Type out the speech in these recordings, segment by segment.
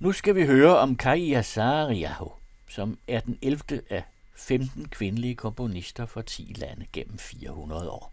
Nu skal vi høre om Kaija Saariaho, som er den 11. af 15 kvindelige komponister fra 10 lande gennem 400 år.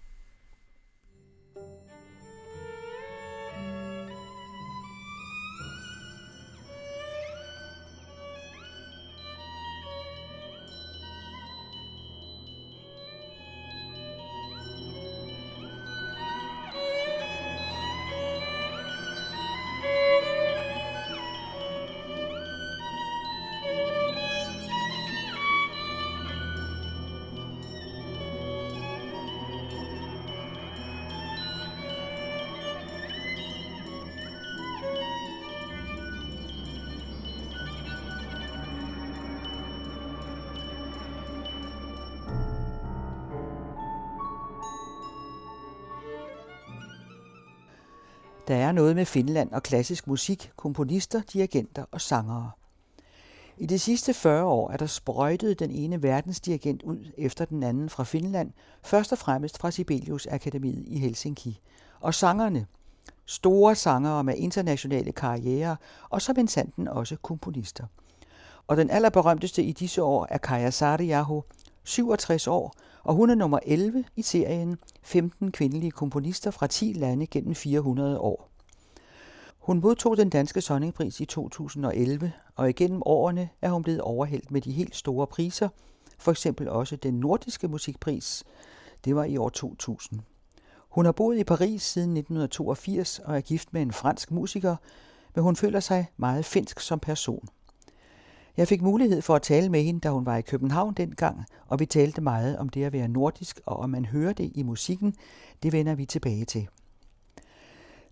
Der er noget med Finland og klassisk musik, komponister, dirigenter og sangere. I de sidste 40 år er der sprøjtet den ene verdensdirigent ud efter den anden fra Finland, først og fremmest fra Sibelius Akademiet i Helsinki. Og sangerne, store sangere med internationale karrierer, og som en sanden også komponister. Og den allerberømteste i disse år er Kaja Saariaho, 67 år, og hun er nummer 11 i serien 15 kvindelige komponister fra 10 lande gennem 400 år. Hun modtog den danske Sonningpris i 2011, og igennem årene er hun blevet overhældt med de helt store priser, for eksempel også den nordiske musikpris. Det var i år 2000. Hun har boet i Paris siden 1982 og er gift med en fransk musiker, men hun føler sig meget finsk som person. Jeg fik mulighed for at tale med hende, da hun var i København dengang, og vi talte meget om det at være nordisk, og om man hører det i musikken, det vender vi tilbage til.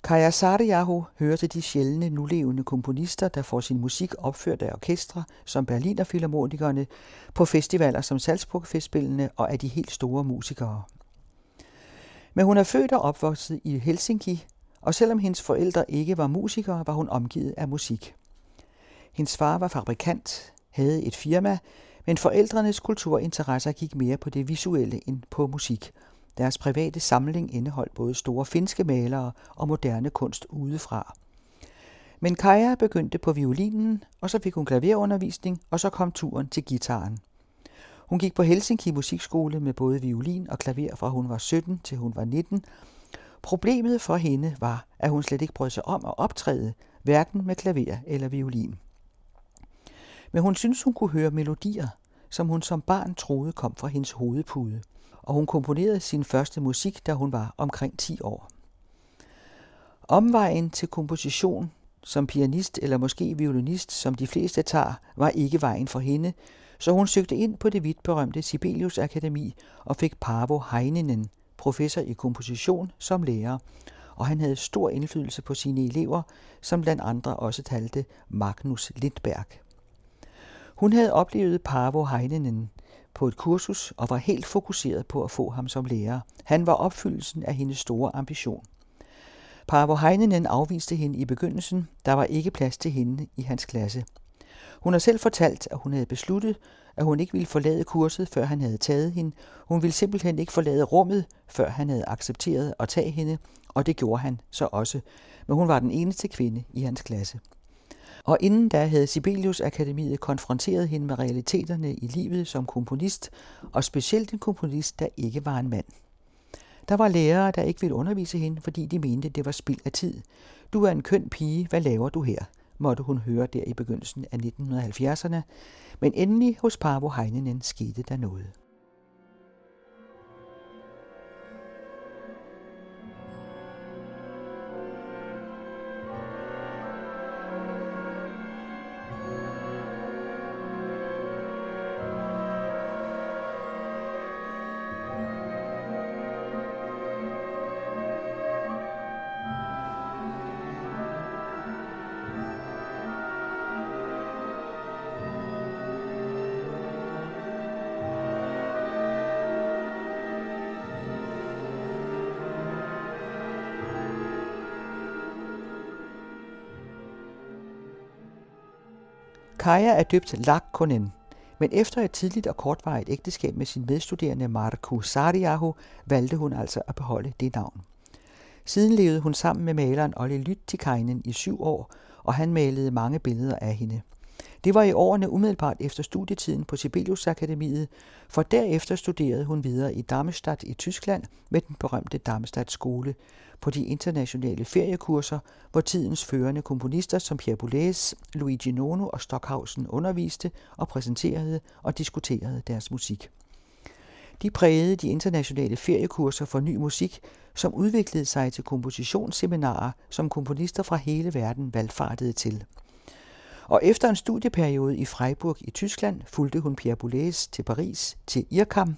Kaja Sarriaho hører til de sjældne nulevende komponister, der får sin musik opført af orkestre som Berliner Philharmonikerne på festivaler som Salzburg-festspillene og af de helt store musikere. Men hun er født og opvokset i Helsinki, og selvom hendes forældre ikke var musikere, var hun omgivet af musik. Hendes far var fabrikant, havde et firma, men forældrenes kulturinteresser gik mere på det visuelle end på musik. Deres private samling indeholdt både store finske malere og moderne kunst udefra. Men Kaja begyndte på violinen, og så fik hun klaverundervisning, og så kom turen til gitaren. Hun gik på Helsinki Musikskole med både violin og klaver fra hun var 17 til hun var 19. Problemet for hende var, at hun slet ikke brød sig om at optræde, hverken med klaver eller violin men hun synes, hun kunne høre melodier, som hun som barn troede kom fra hendes hovedpude, og hun komponerede sin første musik, da hun var omkring 10 år. Omvejen til komposition som pianist eller måske violinist, som de fleste tager, var ikke vejen for hende, så hun søgte ind på det vidt berømte Sibelius Akademi og fik Paavo Heininen, professor i komposition, som lærer, og han havde stor indflydelse på sine elever, som blandt andre også talte Magnus Lindberg. Hun havde oplevet Paavo Heininen på et kursus og var helt fokuseret på at få ham som lærer. Han var opfyldelsen af hendes store ambition. Paavo Heininen afviste hende i begyndelsen. Der var ikke plads til hende i hans klasse. Hun har selv fortalt, at hun havde besluttet, at hun ikke ville forlade kurset, før han havde taget hende. Hun ville simpelthen ikke forlade rummet, før han havde accepteret at tage hende, og det gjorde han så også. Men hun var den eneste kvinde i hans klasse. Og inden da havde Sibelius Akademiet konfronteret hende med realiteterne i livet som komponist, og specielt en komponist, der ikke var en mand. Der var lærere, der ikke ville undervise hende, fordi de mente, det var spild af tid. Du er en køn pige, hvad laver du her? måtte hun høre der i begyndelsen af 1970'erne, men endelig hos Paavo Heininen skete der noget. Kaja er døbt Lakkonen, men efter et tidligt og kortvarigt ægteskab med sin medstuderende Marku Saariaho, valgte hun altså at beholde det navn. Siden levede hun sammen med maleren Olli Lyttikainen i syv år, og han malede mange billeder af hende. Det var i årene umiddelbart efter studietiden på Sibelius Akademiet, for derefter studerede hun videre i Darmstadt i Tyskland med den berømte Darmstadt skole på de internationale feriekurser, hvor tidens førende komponister som Pierre Boulez, Luigi Nono og Stockhausen underviste og præsenterede og diskuterede deres musik. De prægede de internationale feriekurser for ny musik, som udviklede sig til kompositionsseminarer, som komponister fra hele verden valgfartede til. Og efter en studieperiode i Freiburg i Tyskland fulgte hun Pierre Boulez til Paris til IRCAM,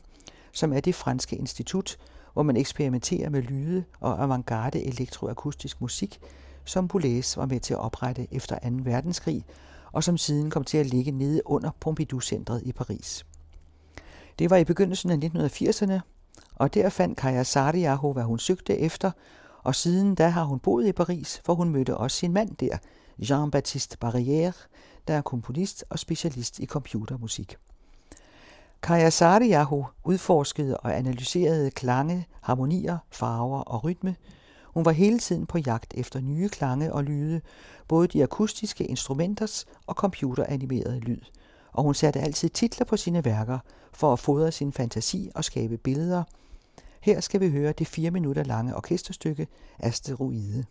som er det franske institut, hvor man eksperimenterer med lyde og avantgarde elektroakustisk musik, som Boulez var med til at oprette efter 2. verdenskrig, og som siden kom til at ligge nede under Pompidou-centret i Paris. Det var i begyndelsen af 1980'erne, og der fandt Kaja Sardiaho, hvad hun søgte efter, og siden da har hun boet i Paris, hvor hun mødte også sin mand der, Jean-Baptiste Barrière, der er komponist og specialist i computermusik. Kaja Saariaho udforskede og analyserede klange, harmonier, farver og rytme. Hun var hele tiden på jagt efter nye klange og lyde, både de akustiske instrumenters og computeranimerede lyd. Og hun satte altid titler på sine værker for at fodre sin fantasi og skabe billeder. Her skal vi høre det fire minutter lange orkesterstykke Asteroide.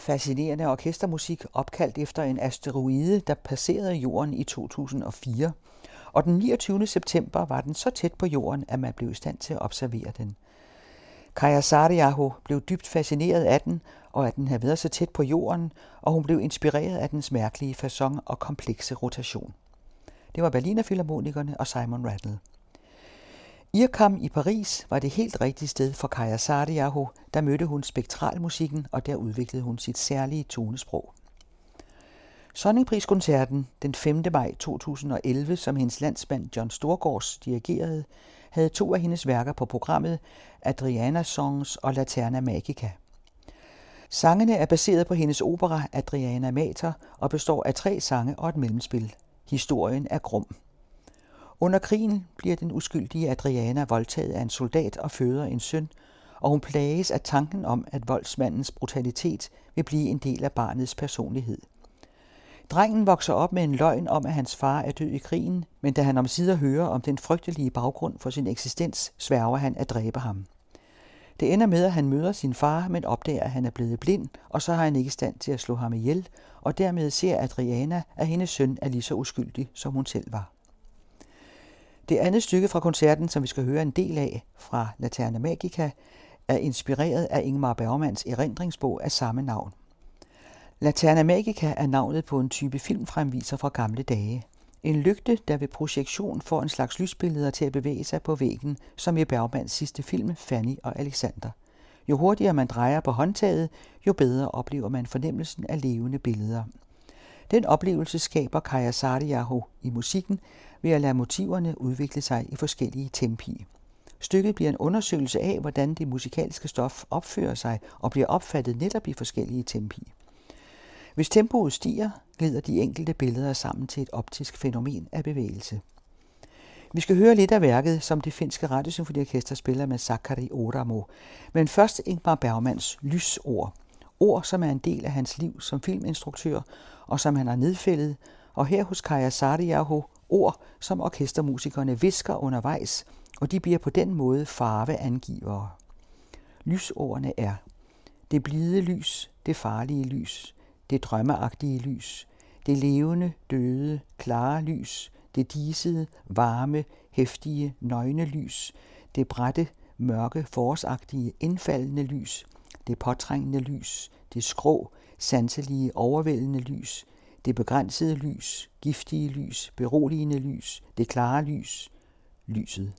Fascinerende orkestermusik opkaldt efter en asteroide, der passerede jorden i 2004. Og den 29. september var den så tæt på jorden, at man blev i stand til at observere den. Kaja Sarriaho blev dybt fascineret af den, og at den havde været så tæt på jorden, og hun blev inspireret af dens mærkelige façon og komplekse rotation. Det var Berliner Philharmonikerne og Simon Rattle. Irkam i Paris var det helt rigtige sted for Kaja Sardiaho, der mødte hun spektralmusikken, og der udviklede hun sit særlige tonesprog. Sonningpriskoncerten den 5. maj 2011, som hendes landsmand John Storgårds dirigerede, havde to af hendes værker på programmet, Adriana Songs og Laterna Magica. Sangene er baseret på hendes opera Adriana Mater og består af tre sange og et mellemspil. Historien er grum. Under krigen bliver den uskyldige Adriana voldtaget af en soldat og føder en søn, og hun plages af tanken om, at voldsmandens brutalitet vil blive en del af barnets personlighed. Drengen vokser op med en løgn om, at hans far er død i krigen, men da han omsider hører om den frygtelige baggrund for sin eksistens, sværger han at dræbe ham. Det ender med, at han møder sin far, men opdager, at han er blevet blind, og så har han ikke i stand til at slå ham ihjel, og dermed ser Adriana, at hendes søn er lige så uskyldig, som hun selv var. Det andet stykke fra koncerten, som vi skal høre en del af fra Laterna Magica, er inspireret af Ingmar Bergmans erindringsbog af samme navn. Laterna Magica er navnet på en type filmfremviser fra gamle dage. En lygte, der ved projektion får en slags lysbilleder til at bevæge sig på væggen, som i Bergmans sidste film Fanny og Alexander. Jo hurtigere man drejer på håndtaget, jo bedre oplever man fornemmelsen af levende billeder. Den oplevelse skaber Kaja Sardiaho i musikken ved at lade motiverne udvikle sig i forskellige tempi. Stykket bliver en undersøgelse af, hvordan det musikalske stof opfører sig og bliver opfattet netop i forskellige tempi. Hvis tempoet stiger, glider de enkelte billeder sammen til et optisk fænomen af bevægelse. Vi skal høre lidt af værket, som det finske radiosymfoniorkester spiller med Sakari Oramo, men først Ingmar Bergmans lysord. Ord, som er en del af hans liv som filminstruktør, og som han har nedfældet, og her hos Kaja Sardiaho ord, som orkestermusikerne visker undervejs, og de bliver på den måde farveangivere. Lysordene er det blide lys, det farlige lys, det drømmeagtige lys, det levende, døde, klare lys, det disede, varme, hæftige, nøgne lys, det brætte, mørke, forårsagtige, indfaldende lys, det påtrængende lys, det skrå, sanselige, overvældende lys, det begrænsede lys, giftige lys, beroligende lys, det klare lys, lyset.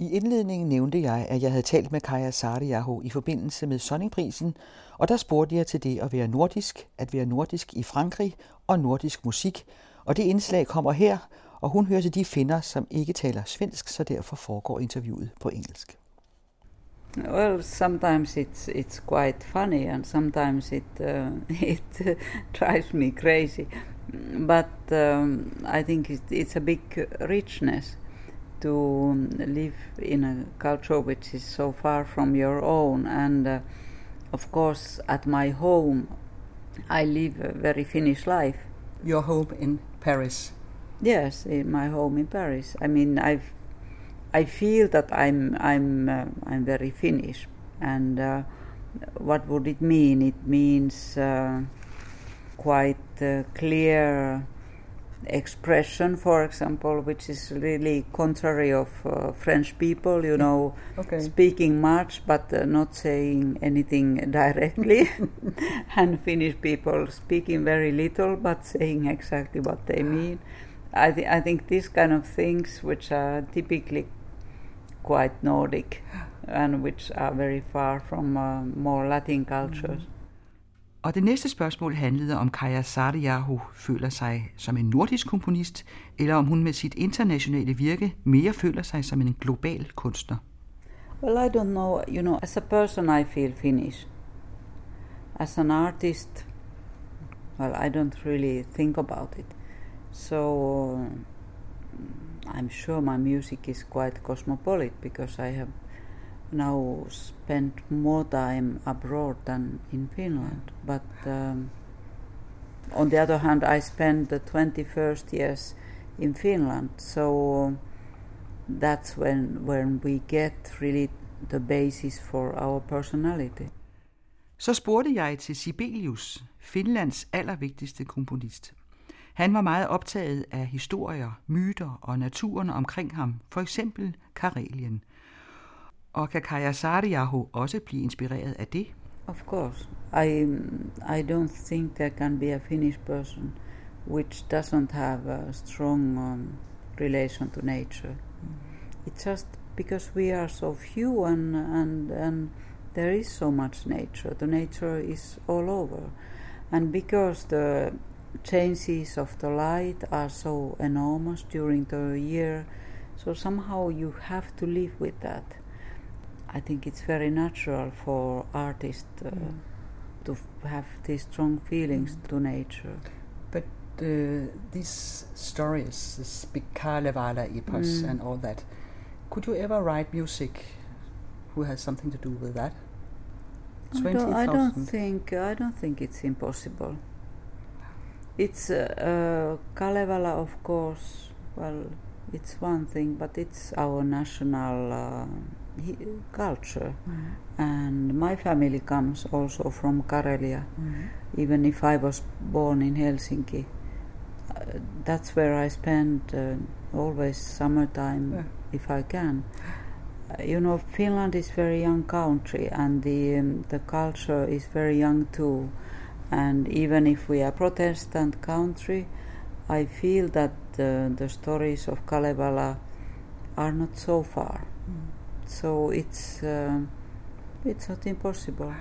I indledningen nævnte jeg, at jeg havde talt med Kaja Saariaho i forbindelse med Sonningprisen, og der spurgte jeg til det at være nordisk, at være nordisk i Frankrig og nordisk musik, og det indslag kommer her, og hun hører til de finder, som ikke taler svensk, så derfor foregår interviewet på engelsk. Well, sometimes it's it's quite funny, and sometimes it uh, it drives me crazy. But um, I think it, it's a big richness to live in a culture which is so far from your own. And uh, of course, at my home, I live a very Finnish life. Your home in Paris? Yes, in my home in Paris. I mean, I've I feel that I'm I'm uh, I'm very Finnish, and uh, what would it mean? It means uh, quite uh, clear expression, for example, which is really contrary of uh, French people, you know, okay. speaking much but uh, not saying anything directly, and Finnish people speaking very little but saying exactly what they mean. I, th- I think these kind of things, which are typically quite Nordic and which are very far from uh, more Latin cultures. Mm. Og det næste spørgsmål handlede om Kaja Sardiaho føler sig som en nordisk komponist, eller om hun med sit internationale virke mere føler sig som en global kunstner. Well, I don't know. You know, as a person, I feel Finnish. As an artist, well, I don't really think about it. So um, I'm sure my music is quite cosmopolitan because I have now spent more time abroad than in Finland. But um, on the other hand, I spent the 21st years in Finland, so that's when when we get really the basis for our personality. Så spurgte jeg til Sibelius, Finlands allervigtigste komponist. Han var meget optaget af historier, myter og naturen omkring ham, for eksempel Karelien. Og kan også blive inspireret af det? Of course. I, I don't think there can be a Finnish person which doesn't have a strong um, relation to nature. It's just because we are so few and, and, and there is so much nature. The nature is all over. And because the changes of the light are so enormous during the year, so somehow you have to live with that. I think it's very natural for artists uh, mm. to have these strong feelings mm. to nature. But uh, these stories, this big Kalevala epos mm. and all that, could you ever write music who has something to do with that? I don't, I don't think I don't think it's impossible. It's uh, uh, Kalevala, of course. Well, it's one thing, but it's our national uh, culture. Mm. And my family comes also from Karelia, mm. even if I was born in Helsinki. Uh, that's where I spend uh, always summertime yeah. if I can. Uh, you know, Finland is very young country, and the um, the culture is very young too. And even if we are Protestant country, I feel that uh, the stories of Kalevala are not so far. So it's uh, it's not impossible.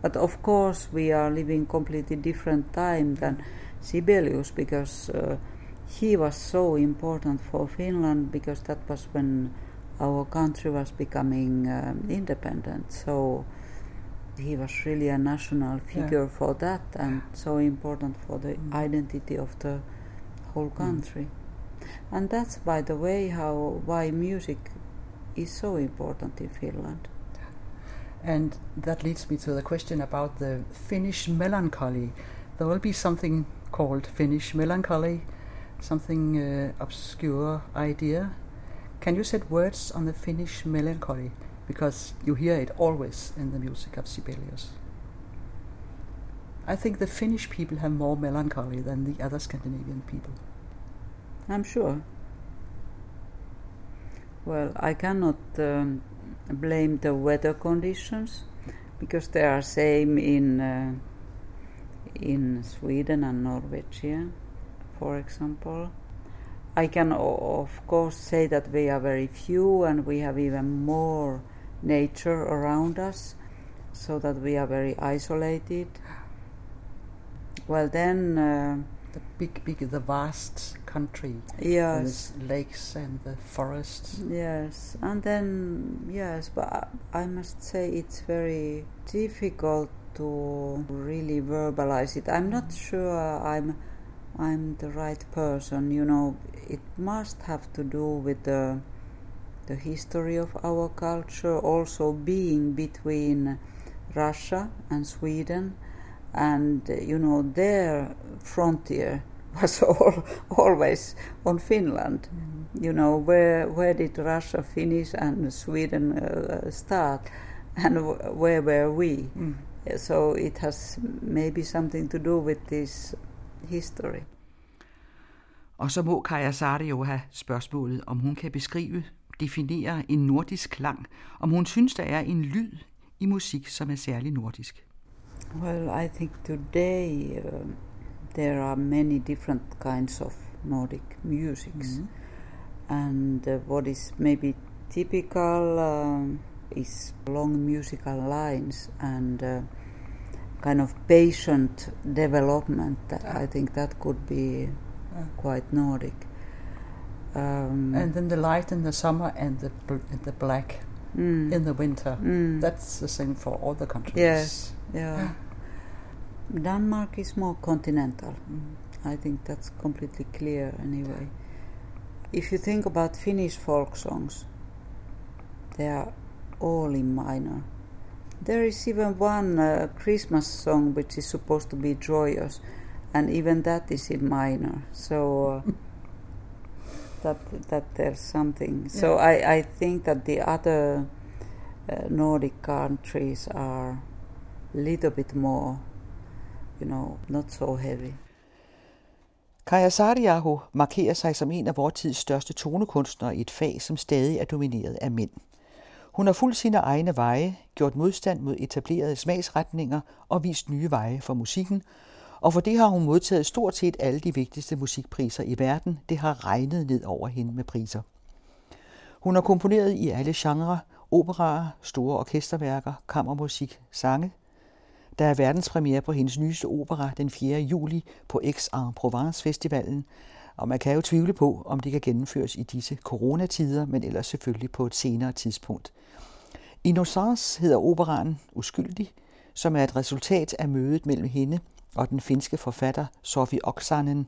But of course, we are living completely different time than Sibelius because uh, he was so important for Finland because that was when our country was becoming um, independent. So he was really a national figure yeah. for that and so important for the mm. identity of the whole mm. country. Mm. And that's, by the way, how why music is so important in Finland. And that leads me to the question about the Finnish melancholy. There will be something called Finnish melancholy, something uh, obscure idea. Can you set words on the Finnish melancholy? Because you hear it always in the music of Sibelius. I think the Finnish people have more melancholy than the other Scandinavian people. I'm sure. Well, I cannot um, blame the weather conditions because they are same in uh, in Sweden and Norway, for example. I can, of course, say that we are very few and we have even more nature around us, so that we are very isolated. Well, then. Uh, the big, big, the vast country. Yes. Lakes and the forests. Yes, and then yes, but I must say it's very difficult to really verbalize it. I'm not sure I'm I'm the right person. You know, it must have to do with the the history of our culture, also being between Russia and Sweden and uh, you know their frontier was all, always on Finland. Mm. You know where where did Russia finish and Sweden uh, start, and w- where were we? Mm. So it has maybe something to do with this history. Og så må Kaja Sarte jo have spørgsmålet, om hun kan beskrive, definere en nordisk klang, om hun synes, der er en lyd i musik, som er særlig nordisk. Well, I think today uh, there are many different kinds of Nordic musics, mm-hmm. and uh, what is maybe typical uh, is long musical lines and uh, kind of patient development. I think that could be quite Nordic. Um, and then the light in the summer and the bl- the black mm. in the winter. Mm. That's the same for all the countries. Yes. Yeah. Denmark is more continental. Mm. I think that's completely clear anyway. If you think about Finnish folk songs, they are all in minor. There is even one uh, Christmas song which is supposed to be joyous, and even that is in minor. So uh, that that there's something. Yeah. So I I think that the other uh, Nordic countries are little bit more, you know, not so heavy. Kaja Saariaho markerer sig som en af vores tids største tonekunstnere i et fag, som stadig er domineret af mænd. Hun har fulgt sine egne veje, gjort modstand mod etablerede smagsretninger og vist nye veje for musikken, og for det har hun modtaget stort set alle de vigtigste musikpriser i verden. Det har regnet ned over hende med priser. Hun har komponeret i alle genrer, operaer, store orkesterværker, kammermusik, sange, der er verdenspremiere på hendes nyeste opera den 4. juli på Aix-en-Provence Festivalen, og man kan jo tvivle på, om det kan gennemføres i disse coronatider, men ellers selvfølgelig på et senere tidspunkt. Innocence hedder operaen Uskyldig, som er et resultat af mødet mellem hende og den finske forfatter Sofi Oksanen.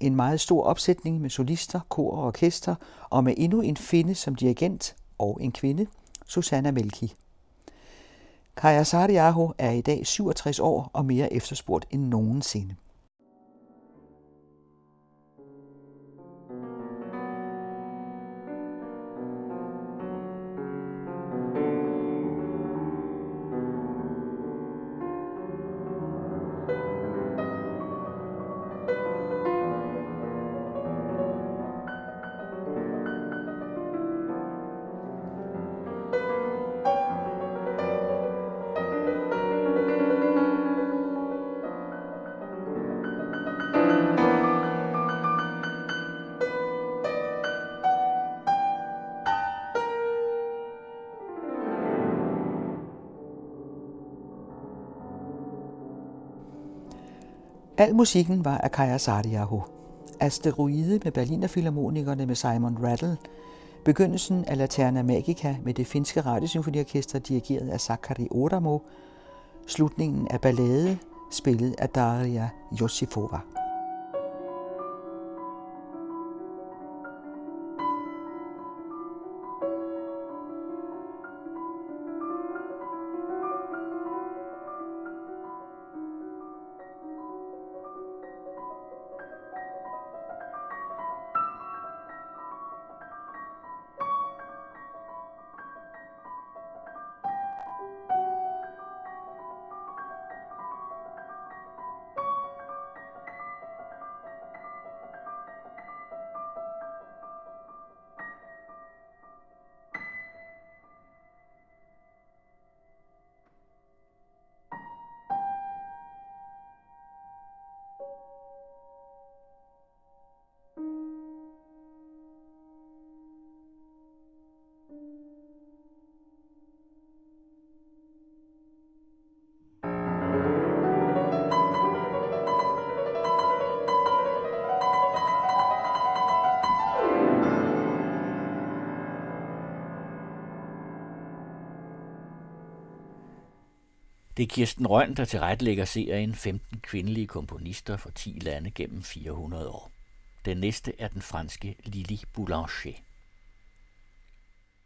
En meget stor opsætning med solister, kor og orkester, og med endnu en finde som dirigent og en kvinde, Susanna Melki. Kaja Sardiaho er i dag 67 år og mere efterspurgt end nogensinde. Al musikken var af Kaja Sardiaho. Asteroide med Berliner Philharmonikerne med Simon Rattle, begyndelsen af Laterna Magica med det finske radiosymfoniorkester dirigeret af Sakari Oramo, slutningen af ballade spillet af Daria Josifova. Det er Kirsten Røn, der tilrettelægger serien 15 kvindelige komponister fra 10 lande gennem 400 år. Den næste er den franske Lili Boulanger.